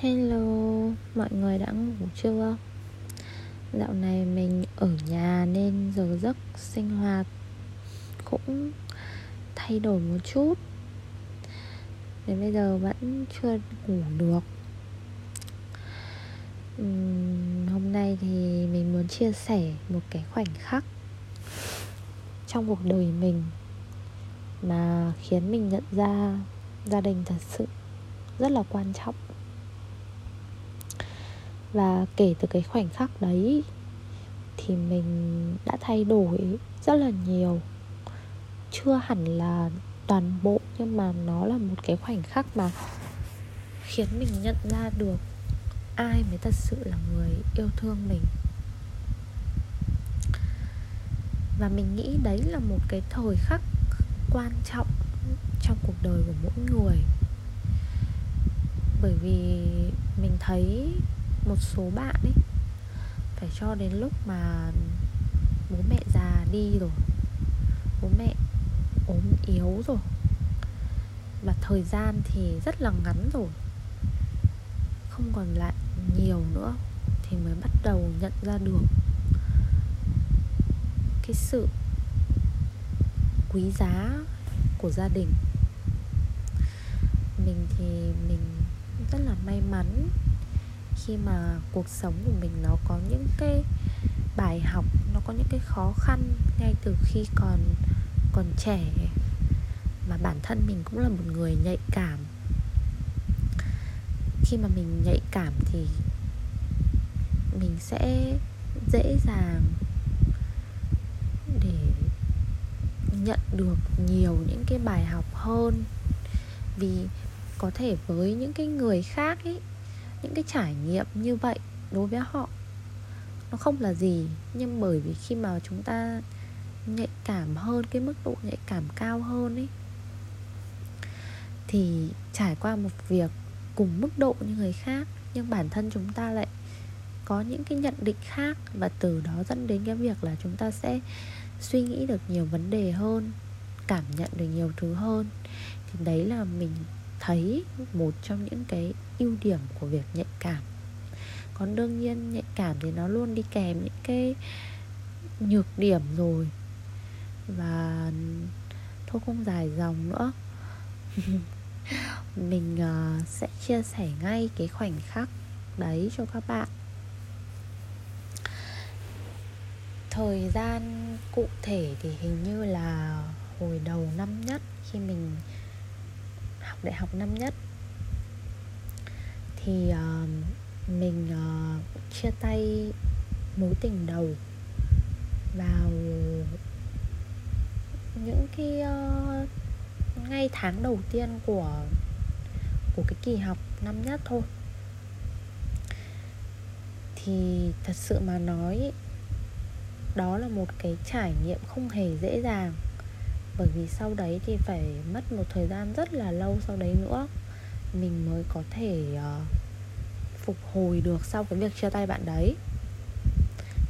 Hello, mọi người đã ngủ chưa? Dạo này mình ở nhà nên giờ giấc sinh hoạt cũng thay đổi một chút. Đến bây giờ vẫn chưa ngủ được. Uhm, Hôm nay thì mình muốn chia sẻ một cái khoảnh khắc Trong cuộc đời mình Mà khiến mình nhận ra gia đình thật sự rất là quan trọng và kể từ cái khoảnh khắc đấy thì mình đã thay đổi rất là nhiều. Chưa hẳn là toàn bộ, nhưng mà nó là một cái khoảnh khắc mà khiến mình nhận ra được ai mới thật sự là người yêu thương mình. Và mình nghĩ đấy là một cái thời khắc quan trọng trong cuộc đời của mỗi người. Bởi vì mình thấy một số bạn ấy. Phải cho đến lúc mà bố mẹ già đi rồi. Bố mẹ ốm yếu rồi. Và thời gian thì rất là ngắn rồi. Không còn lại nhiều nữa thì mới bắt đầu nhận ra được cái sự quý giá của gia đình. Mình thì mình rất là may mắn khi mà cuộc sống của mình nó có những cái bài học, nó có những cái khó khăn ngay từ khi còn còn trẻ. Mà bản thân mình cũng là một người nhạy cảm. Khi mà mình nhạy cảm thì mình sẽ dễ dàng để nhận được nhiều những cái bài học hơn. Vì có thể với những cái người khác ấy những cái trải nghiệm như vậy đối với họ, nó không là gì. Nhưng bởi vì khi mà chúng ta nhạy cảm hơn, cái mức độ nhạy cảm cao hơn ấy, thì trải qua một việc cùng mức độ như người khác, nhưng bản thân chúng ta lại có những cái nhận định khác, và từ đó dẫn đến cái việc là chúng ta sẽ suy nghĩ được nhiều vấn đề hơn, cảm nhận được nhiều thứ hơn, thì đấy là mình thấy một trong những cái ưu điểm của việc nhạy cảm. Còn đương nhiên nhạy cảm thì nó luôn đi kèm những cái nhược điểm rồi. Và thôi không dài dòng nữa. Mình uh, sẽ chia sẻ ngay cái khoảnh khắc đấy cho các bạn. Thời gian cụ thể thì hình như là hồi đầu năm nhất khi mình học đại học năm nhất thì uh, mình uh, chia tay mối tình đầu vào những cái uh, ngay tháng đầu tiên của của cái kỳ học năm nhất thôi. Thì thật sự mà nói đó là một cái trải nghiệm không hề dễ dàng. Bởi vì sau đấy thì phải mất một thời gian rất là lâu sau đấy nữa mình mới có thể uh, phục hồi được sau cái việc chia tay bạn đấy.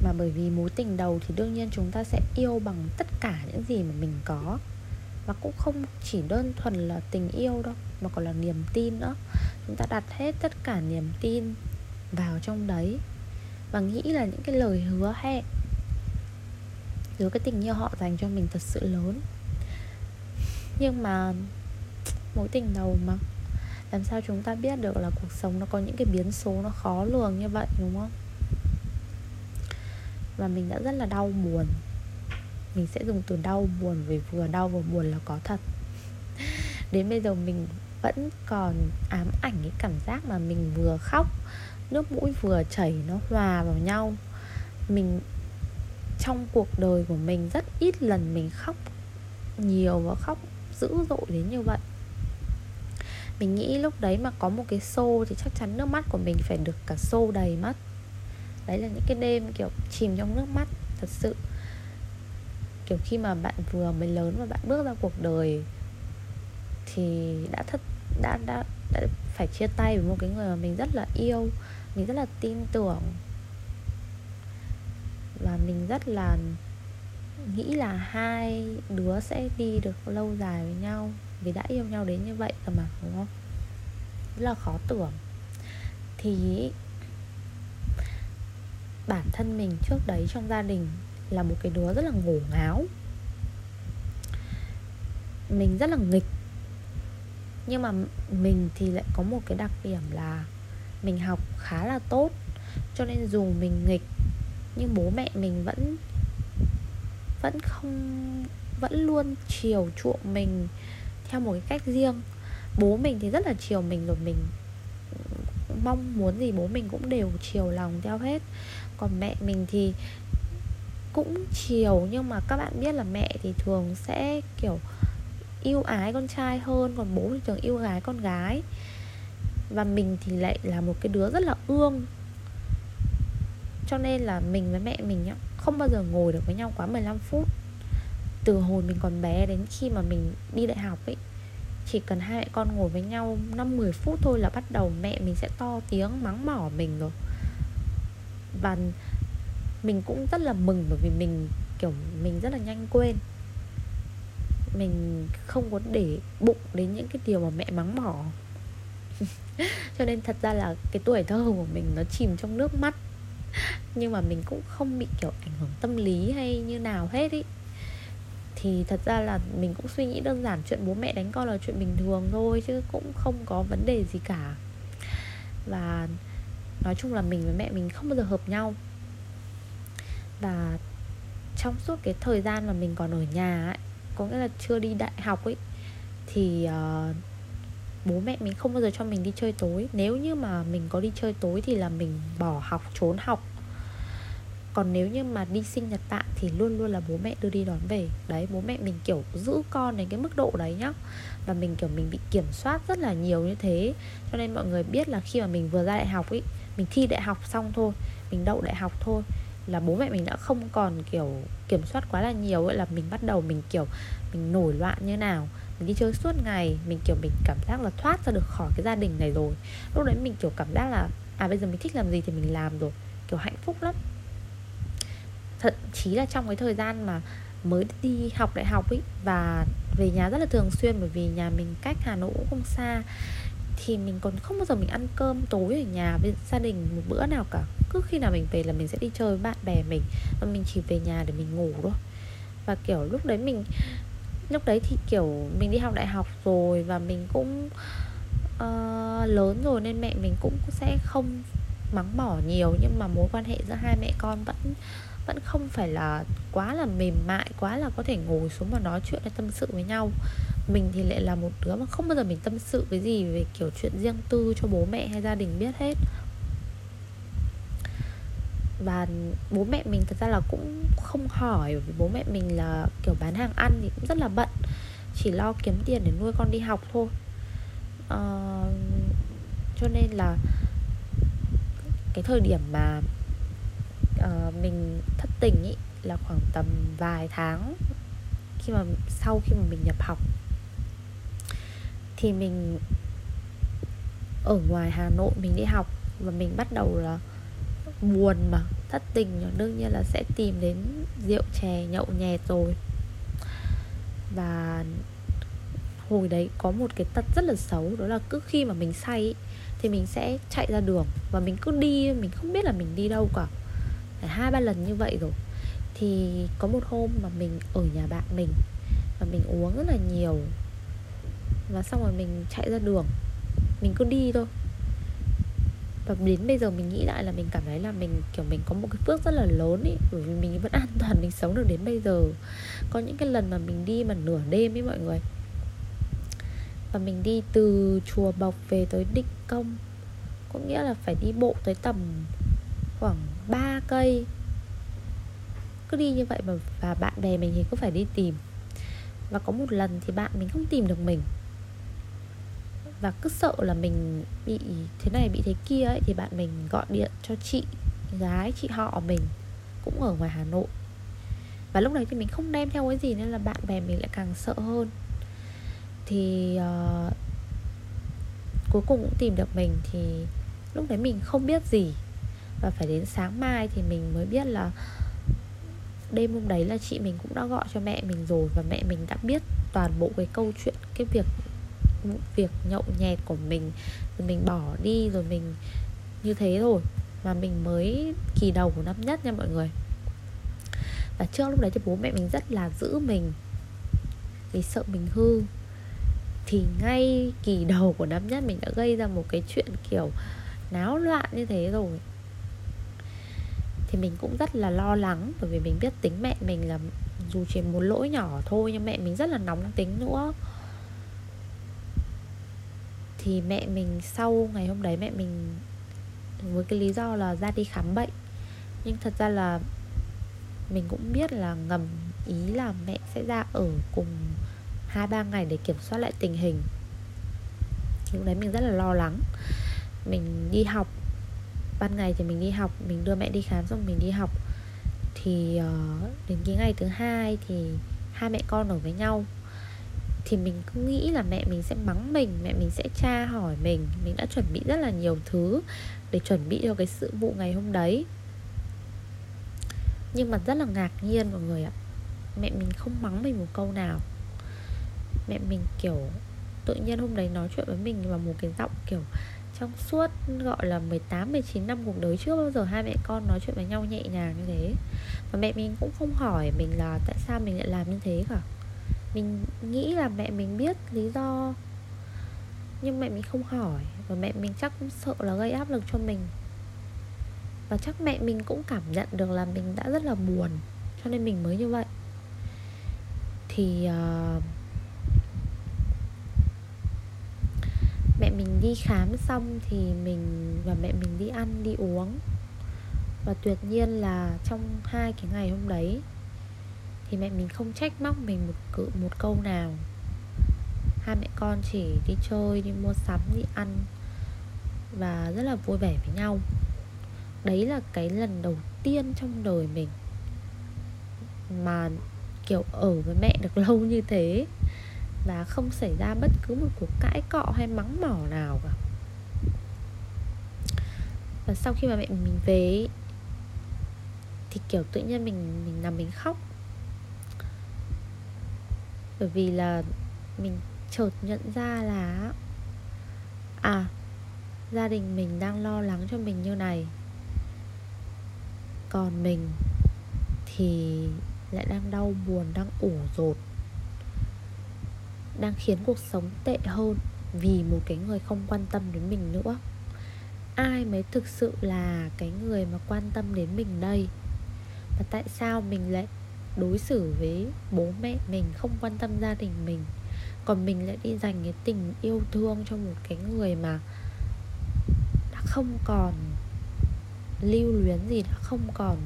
Mà bởi vì mối tình đầu thì đương nhiên chúng ta sẽ yêu bằng tất cả những gì mà mình có. Và cũng không chỉ đơn thuần là tình yêu đâu mà còn là niềm tin nữa. Chúng ta đặt hết tất cả niềm tin vào trong đấy và nghĩ là những cái lời hứa hẹn rồi cái tình yêu họ dành cho mình thật sự lớn. Nhưng mà mối tình đầu mà làm sao chúng ta biết được là cuộc sống nó có những cái biến số nó khó lường như vậy, đúng không? Và mình đã rất là đau buồn. Mình sẽ dùng từ đau buồn vì vừa đau vừa buồn là có thật. Đến bây giờ mình vẫn còn ám ảnh cái cảm giác mà mình vừa khóc, nước mũi vừa chảy nó hòa vào nhau. Mình, trong cuộc đời của mình rất ít lần mình khóc nhiều và khóc dữ dội đến như vậy mình nghĩ lúc đấy mà có một cái xô thì chắc chắn nước mắt của mình phải được cả xô đầy mất đấy là những cái đêm kiểu chìm trong nước mắt, thật sự. Kiểu khi mà bạn vừa mới lớn và bạn bước ra cuộc đời thì đã thất đã đã đã phải chia tay với một cái người mà mình rất là yêu, mình rất là tin tưởng. Và mình rất là nghĩ là hai đứa sẽ đi được lâu dài với nhau vì đã yêu nhau đến như vậy rồi mà, đúng không? Rất là khó tưởng. Thì bản thân mình trước đấy trong gia đình là một cái đứa rất là ngổ ngáo. Mình rất là nghịch. Nhưng mà mình thì lại có một cái đặc điểm là mình học khá là tốt, cho nên dù mình nghịch, nhưng bố mẹ mình vẫn vẫn không, vẫn luôn chiều chuộng mình theo một cái cách riêng. Bố mình thì rất là chiều mình rồi, mình mong muốn gì bố mình cũng đều chiều lòng theo hết. Còn mẹ mình thì cũng chiều, nhưng mà các bạn biết là mẹ thì thường sẽ, kiểu, yêu ái con trai hơn, còn bố thì thường yêu gái con gái. Và mình thì lại là một cái đứa rất là ương. Cho nên là mình với mẹ mình nhá, không bao giờ ngồi được với nhau quá 15 phút từ hồi mình còn bé đến khi mà mình đi đại học ấy, chỉ cần hai mẹ con ngồi với nhau 5-10 phút thôi là bắt đầu mẹ mình sẽ to tiếng mắng mỏ mình rồi. Và mình cũng rất là mừng bởi vì mình, kiểu, mình rất là nhanh quên. Mình không có để bụng đến những cái điều mà mẹ mắng mỏ. Cho nên thật ra là cái tuổi thơ của mình nó chìm trong nước mắt. Nhưng mà mình cũng không bị, kiểu, ảnh hưởng tâm lý hay như nào hết ý thì thật ra là mình cũng suy nghĩ đơn giản chuyện bố mẹ đánh con là chuyện bình thường thôi chứ cũng không có vấn đề gì cả. Và nói chung là mình với mẹ mình không bao giờ hợp nhau. Và trong suốt cái thời gian mà mình còn ở nhà ấy có nghĩa là chưa đi đại học ấy thì uh, bố mẹ mình không bao giờ cho mình đi chơi tối. Nếu như mà mình có đi chơi tối thì là mình bỏ học trốn học còn nếu như mà đi sinh nhật bạn thì luôn luôn là bố mẹ đưa đi đón về. Đấy, bố mẹ mình, kiểu, giữ con đến cái mức độ đấy nhá. Và mình, kiểu, mình bị kiểm soát rất là nhiều như thế. Cho nên mọi người biết là khi mà mình vừa ra đại học ấy, mình thi đại học xong thôi, mình đậu đại học thôi, là bố mẹ mình đã không còn, kiểu, kiểm soát quá là nhiều ấy, là mình bắt đầu mình, kiểu, mình nổi loạn như nào, mình đi chơi suốt ngày, mình, kiểu, mình cảm giác là thoát ra được khỏi cái gia đình này rồi. Lúc đấy mình, kiểu, cảm giác là à bây giờ mình thích làm gì thì mình làm rồi. Kiểu hạnh phúc lắm thậm chí là trong cái thời gian mà mới đi học đại học ấy và về nhà rất là thường xuyên bởi vì nhà mình cách Hà Nội cũng không xa thì mình còn không bao giờ mình ăn cơm tối ở nhà với gia đình một bữa nào cả. Cứ khi nào mình về là mình sẽ đi chơi với bạn bè mình và mình chỉ về nhà để mình ngủ thôi. Và kiểu lúc đấy mình lúc đấy thì kiểu mình đi học đại học rồi và mình cũng uh, lớn rồi nên mẹ mình cũng sẽ không mắng mỏ nhiều nhưng mà mối quan hệ giữa hai mẹ con vẫn vẫn không phải là quá là mềm mại quá là có thể ngồi xuống và nói chuyện hay tâm sự với nhau. Mình thì lại là một đứa mà không bao giờ mình tâm sự với gì về kiểu chuyện riêng tư cho bố mẹ hay gia đình biết hết. Và bố mẹ mình thật ra là cũng không hỏi vì bố mẹ mình là kiểu bán hàng ăn thì cũng rất là bận chỉ lo kiếm tiền để nuôi con đi học thôi. À, cho nên là cái thời điểm mà uh, mình thất tình ý là khoảng tầm vài tháng khi mà sau khi mà mình nhập học. Thì mình ở ngoài Hà Nội mình đi học và mình bắt đầu là buồn mà thất tình ờ, đương nhiên là sẽ tìm đến rượu chè nhậu nhẹt rồi. Và hồi đấy có một cái tật rất là xấu đó là cứ khi mà mình say ý, thì mình sẽ chạy ra đường và mình cứ đi mình không biết là mình đi đâu cả. Phải hai ba lần như vậy rồi. Thì có một hôm mà mình ở nhà bạn mình và mình uống rất là nhiều và xong rồi mình chạy ra đường. Mình cứ đi thôi. Và đến bây giờ mình nghĩ lại là mình cảm thấy là mình kiểu mình có một cái phước rất là lớn ý bởi vì mình vẫn an toàn mình sống được đến bây giờ. Có những cái lần mà mình đi mà nửa đêm ấy mọi người và mình đi từ chùa bọc về tới định công. Có nghĩa là phải đi bộ tới tầm khoảng 3 cây. Cứ đi như vậy mà, và bạn bè mình thì cứ phải đi tìm. Và có một lần thì bạn mình không tìm được mình. Và cứ sợ là mình bị thế này, bị thế kia ấy, thì bạn mình gọi điện cho chị gái, chị họ mình cũng ở ngoài Hà Nội. Và lúc đấy thì mình không đem theo cái gì, nên là bạn bè mình lại càng sợ hơn thì uh, cuối cùng cũng tìm được mình thì lúc đấy mình không biết gì. Và phải đến sáng mai thì mình mới biết là đêm hôm đấy là chị mình cũng đã gọi cho mẹ mình rồi và mẹ mình đã biết toàn bộ cái câu chuyện cái việc việc nhậu nhẹt của mình. Rồi mình bỏ đi rồi mình như thế rồi mà mình mới kỳ đầu của năm nhất nha mọi người. Và trước lúc đấy thì bố mẹ mình rất là giữ mình. Vì sợ mình hư thì ngay kỳ đầu của năm nhất mình đã gây ra một cái chuyện kiểu náo loạn như thế rồi. Thì mình cũng rất là lo lắng, bởi vì mình biết tính mẹ mình là dù chỉ một lỗi nhỏ thôi, nhưng mẹ mình rất là nóng tính nữa. Thì mẹ mình sau ngày hôm đấy mẹ mình với cái lý do là ra đi khám bệnh. Nhưng thật ra là mình cũng biết là ngầm ý là mẹ sẽ ra ở cùng hai ba ngày để kiểm soát lại tình hình. Lúc đấy mình rất là lo lắng. Mình đi học ban ngày thì mình đi học mình đưa mẹ đi khám xong mình đi học. Thì uh, đến cái ngày thứ hai thì hai mẹ con ở với nhau. Thì mình cứ nghĩ là mẹ mình sẽ mắng mình mẹ mình sẽ tra hỏi mình. Mình đã chuẩn bị rất là nhiều thứ để chuẩn bị cho cái sự vụ ngày hôm đấy. Nhưng mà rất là ngạc nhiên mọi người ạ. Mẹ mình không mắng mình một câu nào mẹ mình kiểu tự nhiên hôm đấy nói chuyện với mình vào một cái giọng kiểu trong suốt gọi là 18 19 năm cuộc đời chưa bao giờ hai mẹ con nói chuyện với nhau nhẹ nhàng như thế. Và mẹ mình cũng không hỏi mình là tại sao mình lại làm như thế cả. Mình nghĩ là mẹ mình biết lý do nhưng mẹ mình không hỏi và mẹ mình chắc cũng sợ là gây áp lực cho mình. Và chắc mẹ mình cũng cảm nhận được là mình đã rất là buồn cho nên mình mới như vậy. Thì uh, mẹ mình đi khám xong thì mình và mẹ mình đi ăn, đi uống. Và tuyệt nhiên là trong hai cái ngày hôm đấy thì mẹ mình không trách móc mình một cự, một câu nào. Hai mẹ con chỉ đi chơi, đi mua sắm, đi ăn và rất là vui vẻ với nhau. Đấy là cái lần đầu tiên trong đời mình mà, kiểu, ở với mẹ được lâu như thế và không xảy ra bất cứ một cuộc cãi cọ hay mắng mỏ nào cả. Và sau khi mà mẹ mình về thì kiểu tự nhiên mình mình nằm mình khóc. Bởi vì là mình chợt nhận ra là à gia đình mình đang lo lắng cho mình như này. Còn mình thì lại đang đau buồn, đang ủ rột đang khiến cuộc sống tệ hơn vì một cái người không quan tâm đến mình nữa. Ai mới thực sự là cái người mà quan tâm đến mình đây? Và tại sao mình lại đối xử với bố mẹ mình không quan tâm gia đình mình, còn mình lại đi dành cái tình yêu thương cho một cái người mà đã không còn lưu luyến gì, đã không còn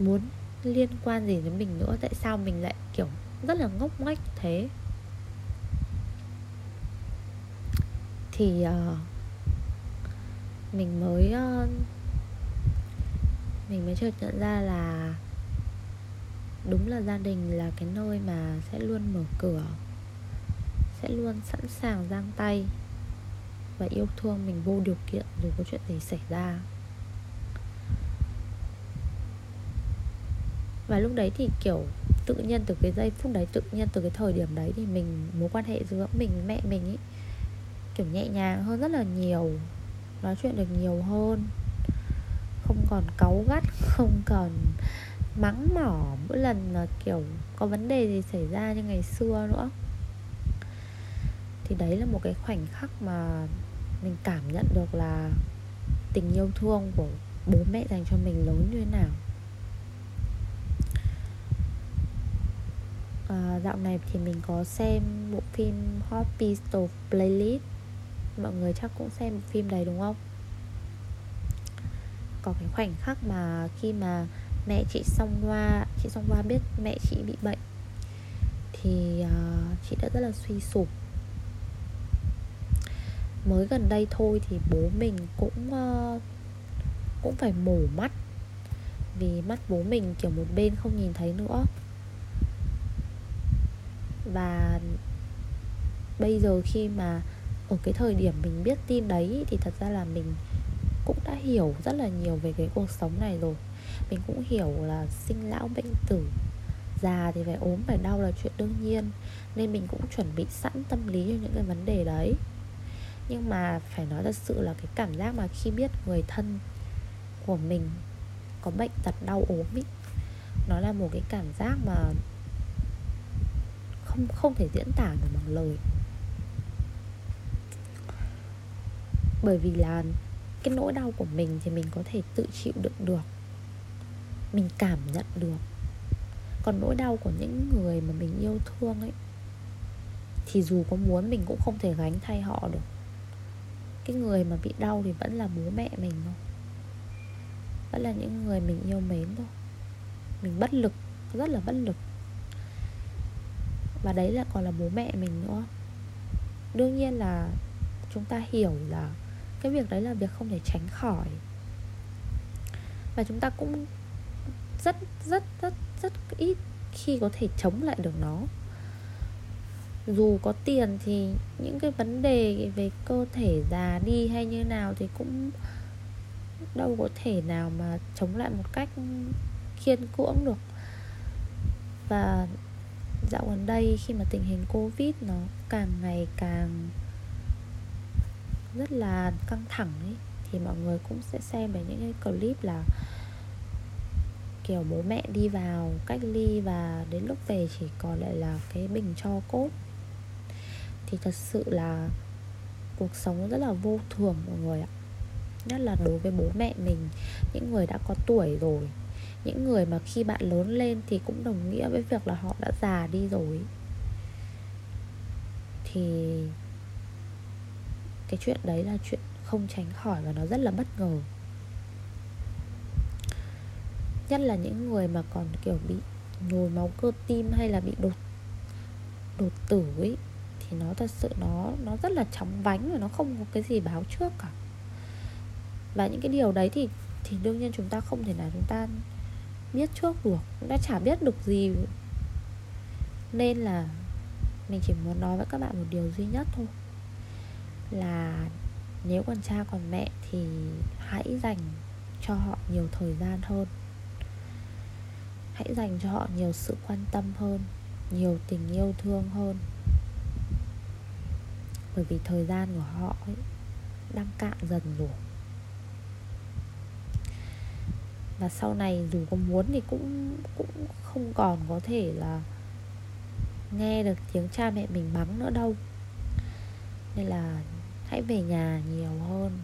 muốn liên quan gì đến mình nữa? Tại sao mình lại, kiểu, rất là ngốc nghếch thế? Thì uh, mình mới uh, mình mới chợt nhận ra là đúng là gia đình là cái nơi mà sẽ luôn mở cửa sẽ luôn sẵn sàng giang tay và yêu thương mình vô điều kiện dù có chuyện gì xảy ra. Và lúc đấy thì kiểu tự nhiên từ cái giây phút đấy tự nhiên từ cái thời điểm đấy thì mình mối quan hệ giữa mình với mẹ mình ấy kiểu nhẹ nhàng hơn rất là nhiều nói chuyện được nhiều hơn. Không còn cáu gắt không còn mắng mỏ mỗi lần mà kiểu có vấn đề gì xảy ra như ngày xưa nữa. Thì đấy là một cái khoảnh khắc mà mình cảm nhận được là tình yêu thương của bố mẹ dành cho mình lớn như thế nào. À, dạo này thì mình có xem bộ phim Hot Pistol Playlist mọi người chắc cũng xem phim đấy đúng không? Có cái khoảnh khắc mà khi mà mẹ chị song hoa chị song hoa biết mẹ chị bị bệnh thì uh, chị đã rất là suy sụp. Mới gần đây thôi thì bố mình cũng uh, cũng phải mổ mắt vì mắt bố mình kiểu một bên không nhìn thấy nữa. Và bây giờ khi mà ở cái thời điểm mình biết tin đấy thì thật ra là mình cũng đã hiểu rất là nhiều về cái cuộc sống này rồi. Mình cũng hiểu là sinh lão bệnh tử, già thì phải ốm, phải đau là chuyện đương nhiên, nên mình cũng chuẩn bị sẵn tâm lý cho những cái vấn đề đấy. Nhưng mà phải nói thật sự là cái cảm giác mà khi biết người thân của mình có bệnh tật đau ốm ý, nó là một cái cảm giác mà không không thể diễn tả được bằng lời. Bởi vì là cái nỗi đau của mình thì mình có thể tự chịu đựng được. Mình cảm nhận được. Còn nỗi đau của những người mà mình yêu thương ấy, thì dù có muốn mình cũng không thể gánh thay họ được. Cái người mà bị đau thì vẫn là bố mẹ mình thôi. Vẫn là những người mình yêu mến thôi. Mình bất lực, rất là bất lực. Và đấy là còn là bố mẹ mình nữa. Đương nhiên là chúng ta hiểu là cái việc đấy là việc không thể tránh khỏi. Và chúng ta cũng rất rất rất rất ít khi có thể chống lại được nó. Dù có tiền thì những cái vấn đề về cơ thể già đi hay như nào thì cũng đâu có thể nào mà chống lại một cách khiên cưỡng được. Và dạo gần đây khi mà tình hình covid nó càng ngày càng rất là căng thẳng ấy, thì mọi người cũng sẽ xem về những cái clip là kiểu bố mẹ đi vào, cách ly và đến lúc về chỉ còn lại là cái bình cho cốt. Thì thật sự là cuộc sống rất là vô thường mọi người ạ. Nhất là đối với bố mẹ mình, những người đã có tuổi rồi, những người mà khi bạn lớn lên thì cũng đồng nghĩa với việc là họ đã già đi rồi thì cái chuyện đấy là chuyện không tránh khỏi và nó rất là bất ngờ. Nhất là những người mà còn, kiểu, bị nhồi máu cơ tim hay là bị đột đột tử ấy, thì nó thật sự nó nó rất là chóng vánh và nó không có cái gì báo trước cả. Và những cái điều đấy thì thì đương nhiên chúng ta không thể nào chúng ta biết trước được chúng ta chả biết được gì. Nên là mình chỉ muốn nói với các bạn một điều duy nhất thôi là nếu còn cha còn mẹ thì hãy dành cho họ nhiều thời gian hơn. Hãy dành cho họ nhiều sự quan tâm hơn, nhiều tình yêu thương hơn. Bởi vì thời gian của họ ấy đang cạn dần rồi. Và sau này dù có muốn thì cũng cũng không còn có thể là nghe được tiếng cha mẹ mình mắng nữa đâu. Nên là hãy về nhà nhiều hơn.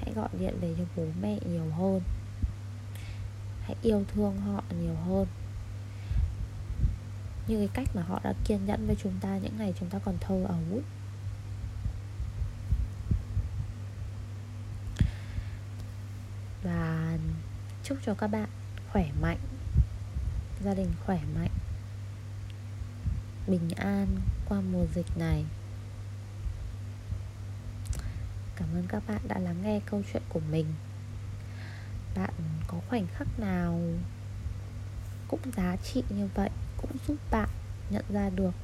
Hãy gọi điện về cho bố mẹ nhiều hơn. Hãy yêu thương họ nhiều hơn. Như cái cách mà họ đã kiên nhẫn với chúng ta những ngày chúng ta còn thơ ấu và chúc cho các bạn khỏe mạnh. Gia đình khỏe mạnh. Bình an qua mùa dịch này cảm ơn các bạn đã lắng nghe câu chuyện của mình. Bạn có khoảnh khắc nào cũng giá trị như vậy, cũng giúp bạn nhận ra được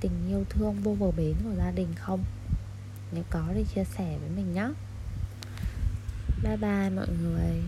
tình yêu thương vô bờ bến của gia đình không? Nếu có thì chia sẻ với mình nhé bye bye mọi người.